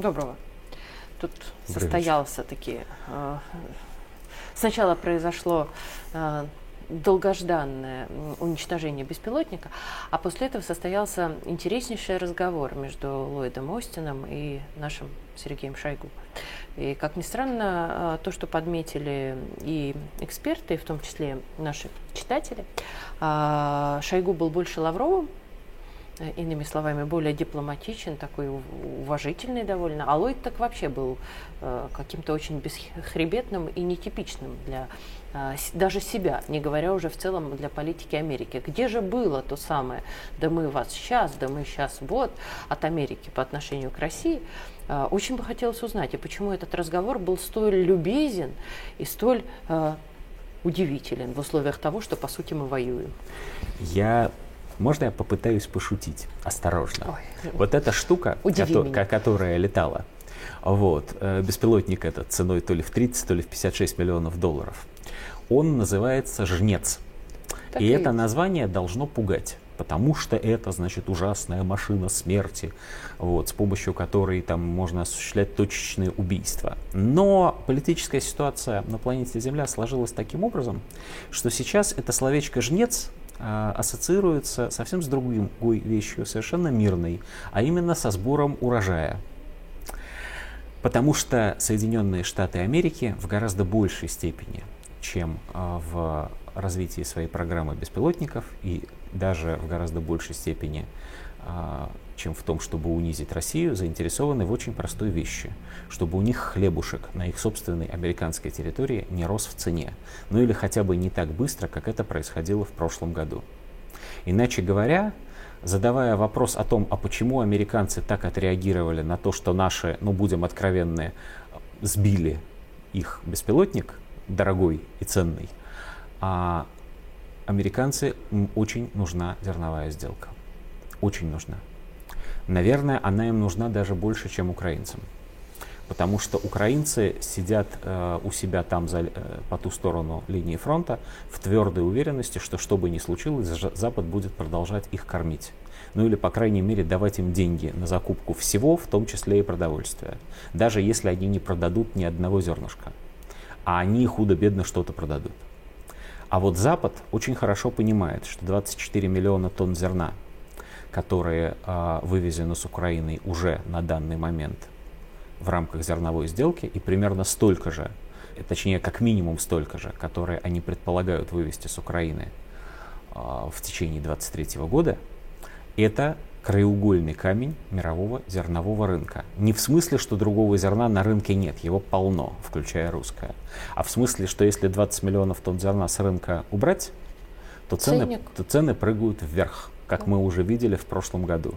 Доброго. Тут состоялся таки... Сначала произошло долгожданное уничтожение беспилотника, а после этого состоялся интереснейший разговор между Ллойдом Остином и нашим Сергеем Шойгу. И, как ни странно, а, то, что подметили и эксперты, в том числе наши читатели, а, Шойгу был больше Лавровым, Э, иными словами, более дипломатичен, такой уважительный довольно. А Ллойд так вообще был э, каким-то очень бесхребетным и нетипичным для э, даже себя, не говоря уже в целом для политики Америки. Где же было то самое, да мы вас сейчас, да мы сейчас вот, от Америки по отношению к России? Э, очень бы хотелось узнать, и почему этот разговор был столь любезен и столь э, удивителен в условиях того, что, по сути, мы воюем. Я можно я попытаюсь пошутить? Осторожно. Ой. Вот эта штука, ко- которая летала, вот, э, беспилотник этот ценой то ли в 30, то ли в 56 миллионов долларов, он называется «Жнец». Так и, и это название должно пугать потому что это, значит, ужасная машина смерти, вот, с помощью которой там можно осуществлять точечные убийства. Но политическая ситуация на планете Земля сложилась таким образом, что сейчас это словечко «жнец» ассоциируется совсем с другой вещью, совершенно мирной, а именно со сбором урожая. Потому что Соединенные Штаты Америки в гораздо большей степени, чем а, в развитии своей программы беспилотников и даже в гораздо большей степени чем в том, чтобы унизить Россию, заинтересованы в очень простой вещи, чтобы у них хлебушек на их собственной американской территории не рос в цене, ну или хотя бы не так быстро, как это происходило в прошлом году. Иначе говоря, задавая вопрос о том, а почему американцы так отреагировали на то, что наши, ну будем откровенны, сбили их беспилотник, дорогой и ценный, а американцы очень нужна зерновая сделка. Очень нужна. Наверное, она им нужна даже больше, чем украинцам. Потому что украинцы сидят э, у себя там за, э, по ту сторону линии фронта в твердой уверенности, что что бы ни случилось, Запад будет продолжать их кормить. Ну или, по крайней мере, давать им деньги на закупку всего, в том числе и продовольствия. Даже если они не продадут ни одного зернышка. А они худо-бедно что-то продадут. А вот Запад очень хорошо понимает, что 24 миллиона тонн зерна которые а, вывезены с Украины уже на данный момент в рамках зерновой сделки, и примерно столько же, точнее, как минимум столько же, которые они предполагают вывести с Украины а, в течение 2023 года, это краеугольный камень мирового зернового рынка. Не в смысле, что другого зерна на рынке нет, его полно, включая русское. А в смысле, что если 20 миллионов тонн зерна с рынка убрать, то цены, то цены прыгают вверх как мы уже видели в прошлом году.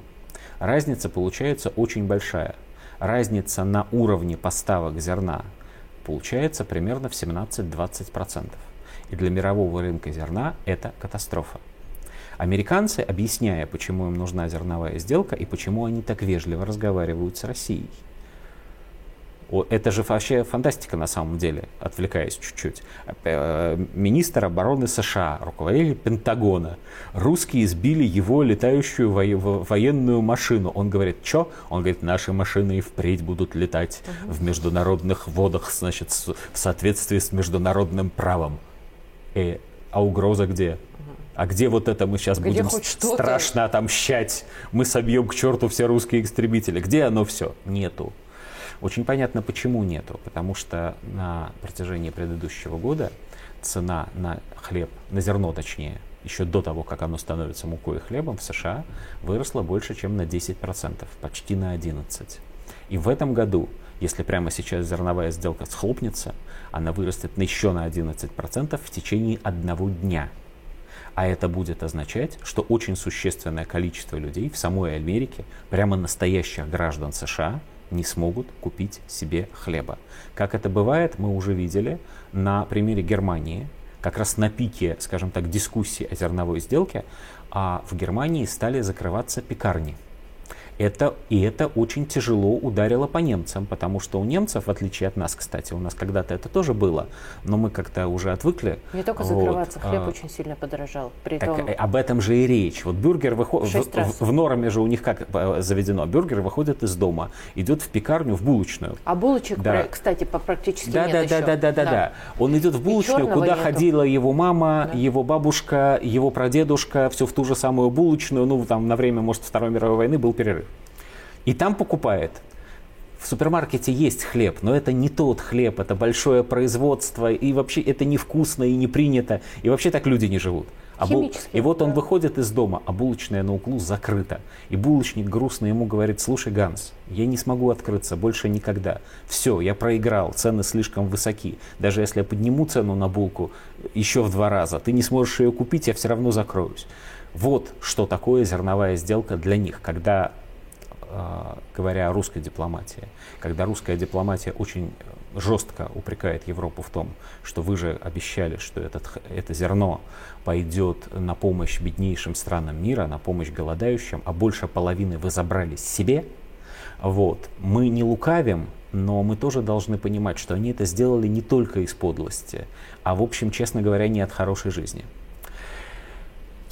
Разница получается очень большая. Разница на уровне поставок зерна получается примерно в 17-20%. И для мирового рынка зерна это катастрофа. Американцы, объясняя, почему им нужна зерновая сделка и почему они так вежливо разговаривают с Россией, это же вообще фантастика на самом деле, отвлекаясь чуть-чуть. Э, министр обороны США, руководитель Пентагона, русские сбили его летающую военную машину. Он говорит, что? Он говорит, наши машины и впредь будут летать угу. в международных водах, значит, в соответствии с международным правом. И, э, а угроза где? А где вот это мы сейчас где будем страшно отомщать? Мы собьем к черту все русские экстремители. Где оно все? Нету. Очень понятно, почему нету. Потому что на протяжении предыдущего года цена на хлеб, на зерно точнее, еще до того, как оно становится мукой и хлебом в США, выросла больше, чем на 10%, почти на 11%. И в этом году, если прямо сейчас зерновая сделка схлопнется, она вырастет еще на 11% в течение одного дня. А это будет означать, что очень существенное количество людей в самой Америке, прямо настоящих граждан США, не смогут купить себе хлеба. Как это бывает, мы уже видели на примере Германии, как раз на пике, скажем так, дискуссии о зерновой сделке, а в Германии стали закрываться пекарни. Это, и это очень тяжело ударило по немцам, потому что у немцев, в отличие от нас, кстати, у нас когда-то это тоже было, но мы как-то уже отвыкли. Не только закрываться, вот, хлеб а, очень сильно подорожал. При так, том... Об этом же и речь. Вот бюргер выходит, в, в, в норме же у них как э, заведено, бюргер выходит из дома, идет в пекарню, в булочную. А булочек, да. кстати, практически да, нет да, еще. Да, да, да, да, да. Он идет в булочную, куда нету. ходила его мама, да. его бабушка, его прадедушка, все в ту же самую булочную, ну, там на время, может, Второй мировой войны был перерыв. И там покупает. В супермаркете есть хлеб, но это не тот хлеб, это большое производство, и вообще это невкусно и не принято, и вообще так люди не живут. А бул... И вот он выходит из дома, а булочная на углу закрыта. И булочник грустно ему говорит, слушай, Ганс, я не смогу открыться больше никогда. Все, я проиграл, цены слишком высоки. Даже если я подниму цену на булку еще в два раза, ты не сможешь ее купить, я все равно закроюсь. Вот что такое зерновая сделка для них, когда говоря о русской дипломатии, когда русская дипломатия очень жестко упрекает Европу в том, что вы же обещали, что этот, это зерно пойдет на помощь беднейшим странам мира, на помощь голодающим, а больше половины вы забрали себе, вот. Мы не лукавим, но мы тоже должны понимать, что они это сделали не только из подлости, а в общем, честно говоря, не от хорошей жизни.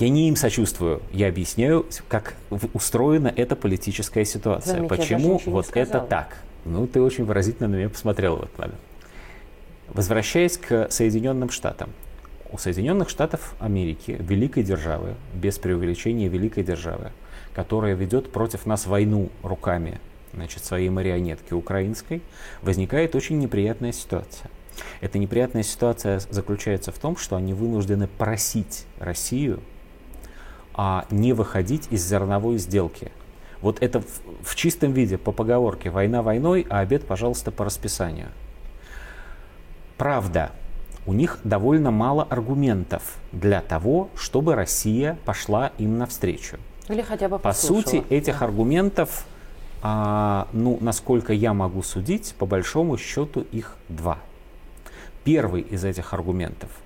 Я не им сочувствую, я объясняю, как устроена эта политическая ситуация. Почему вот это так? Ну, ты очень выразительно на меня посмотрел в этот момент. Возвращаясь к Соединенным Штатам. У Соединенных Штатов Америки, великой державы, без преувеличения великой державы, которая ведет против нас войну руками значит, своей марионетки украинской, возникает очень неприятная ситуация. Эта неприятная ситуация заключается в том, что они вынуждены просить Россию а не выходить из зерновой сделки. Вот это в, в чистом виде, по поговорке, война войной, а обед, пожалуйста, по расписанию. Правда, у них довольно мало аргументов для того, чтобы Россия пошла им навстречу. Или хотя бы По сути, этих да. аргументов, а, ну, насколько я могу судить, по большому счету их два. Первый из этих аргументов –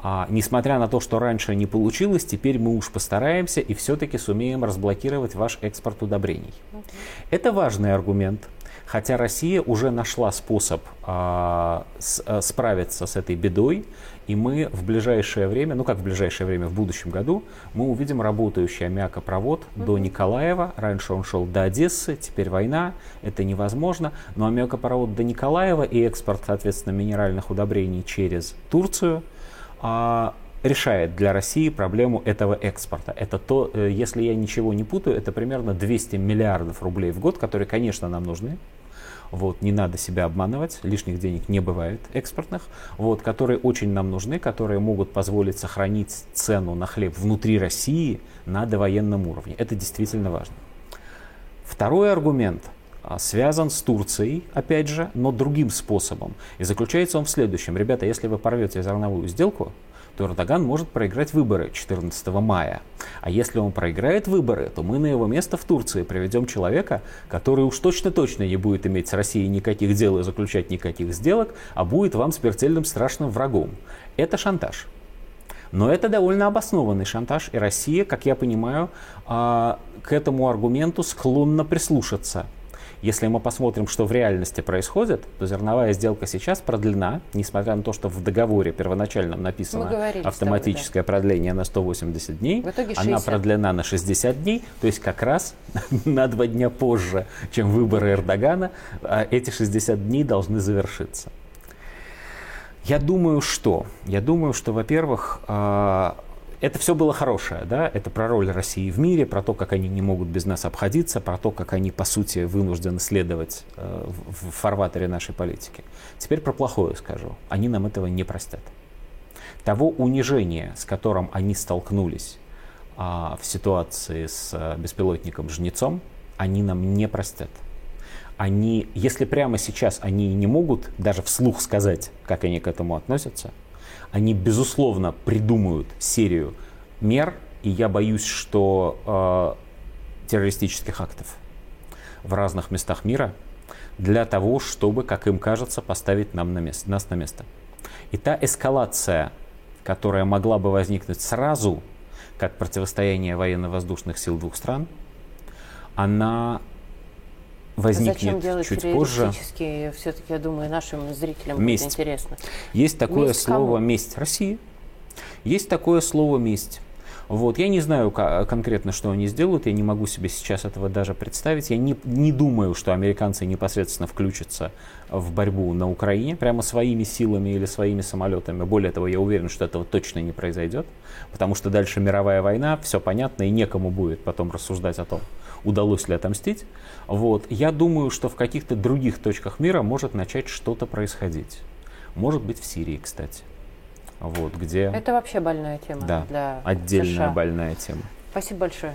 а, несмотря на то, что раньше не получилось, теперь мы уж постараемся и все-таки сумеем разблокировать ваш экспорт удобрений. Okay. Это важный аргумент. Хотя Россия уже нашла способ а, с, а, справиться с этой бедой, и мы в ближайшее время, ну как в ближайшее время, в будущем году, мы увидим работающий аммиакопровод mm-hmm. до Николаева. Раньше он шел до Одессы, теперь война, это невозможно. Но аммиакопровод до Николаева и экспорт, соответственно, минеральных удобрений через Турцию – решает для России проблему этого экспорта. Это то, э, если я ничего не путаю, это примерно 200 миллиардов рублей в год, которые, конечно, нам нужны. Вот, не надо себя обманывать, лишних денег не бывает экспортных, вот, которые очень нам нужны, которые могут позволить сохранить цену на хлеб внутри России на довоенном уровне. Это действительно важно. Второй аргумент – а, связан с Турцией, опять же, но другим способом. И заключается он в следующем. Ребята, если вы порвете зерновую сделку, то Эрдоган может проиграть выборы 14 мая. А если он проиграет выборы, то мы на его место в Турции приведем человека, который уж точно-точно не будет иметь с Россией никаких дел и заключать никаких сделок, а будет вам смертельным страшным врагом. Это шантаж. Но это довольно обоснованный шантаж, и Россия, как я понимаю, а, к этому аргументу склонна прислушаться. Если мы посмотрим, что в реальности происходит, то зерновая сделка сейчас продлена, несмотря на то, что в договоре первоначальном написано автоматическое тобой, да. продление на 180 дней, в итоге 60. она продлена на 60 дней, то есть как раз на два дня позже, чем выборы Эрдогана, а эти 60 дней должны завершиться. Я думаю, что? Я думаю, что, во-первых, а, это все было хорошее, да, это про роль России в мире, про то, как они не могут без нас обходиться, про то, как они, по сути, вынуждены следовать э, в, фарватере нашей политики. Теперь про плохое скажу. Они нам этого не простят. Того унижения, с которым они столкнулись а, в ситуации с а, беспилотником Жнецом, они нам не простят. Они, если прямо сейчас они не могут даже вслух сказать, как они к этому относятся, они, безусловно, придумают серию мер, и я боюсь, что э, террористических актов в разных местах мира для того, чтобы, как им кажется, поставить нам на место, нас на место. И та эскалация, которая могла бы возникнуть сразу, как противостояние военно-воздушных сил двух стран, она возникнет Зачем делать чуть позже. Все-таки, я думаю, нашим зрителям месть. будет интересно. Есть такое месть слово кому? «месть России». Есть такое слово «месть». Вот. Я не знаю конкретно, что они сделают, я не могу себе сейчас этого даже представить. Я не, не думаю, что американцы непосредственно включатся в борьбу на Украине прямо своими силами или своими самолетами. Более того, я уверен, что этого точно не произойдет, потому что дальше мировая война, все понятно, и некому будет потом рассуждать о том, удалось ли отомстить. Вот. Я думаю, что в каких-то других точках мира может начать что-то происходить. Может быть, в Сирии, кстати. Вот, где... Это вообще больная тема да, для отдельная США. больная тема. Спасибо большое.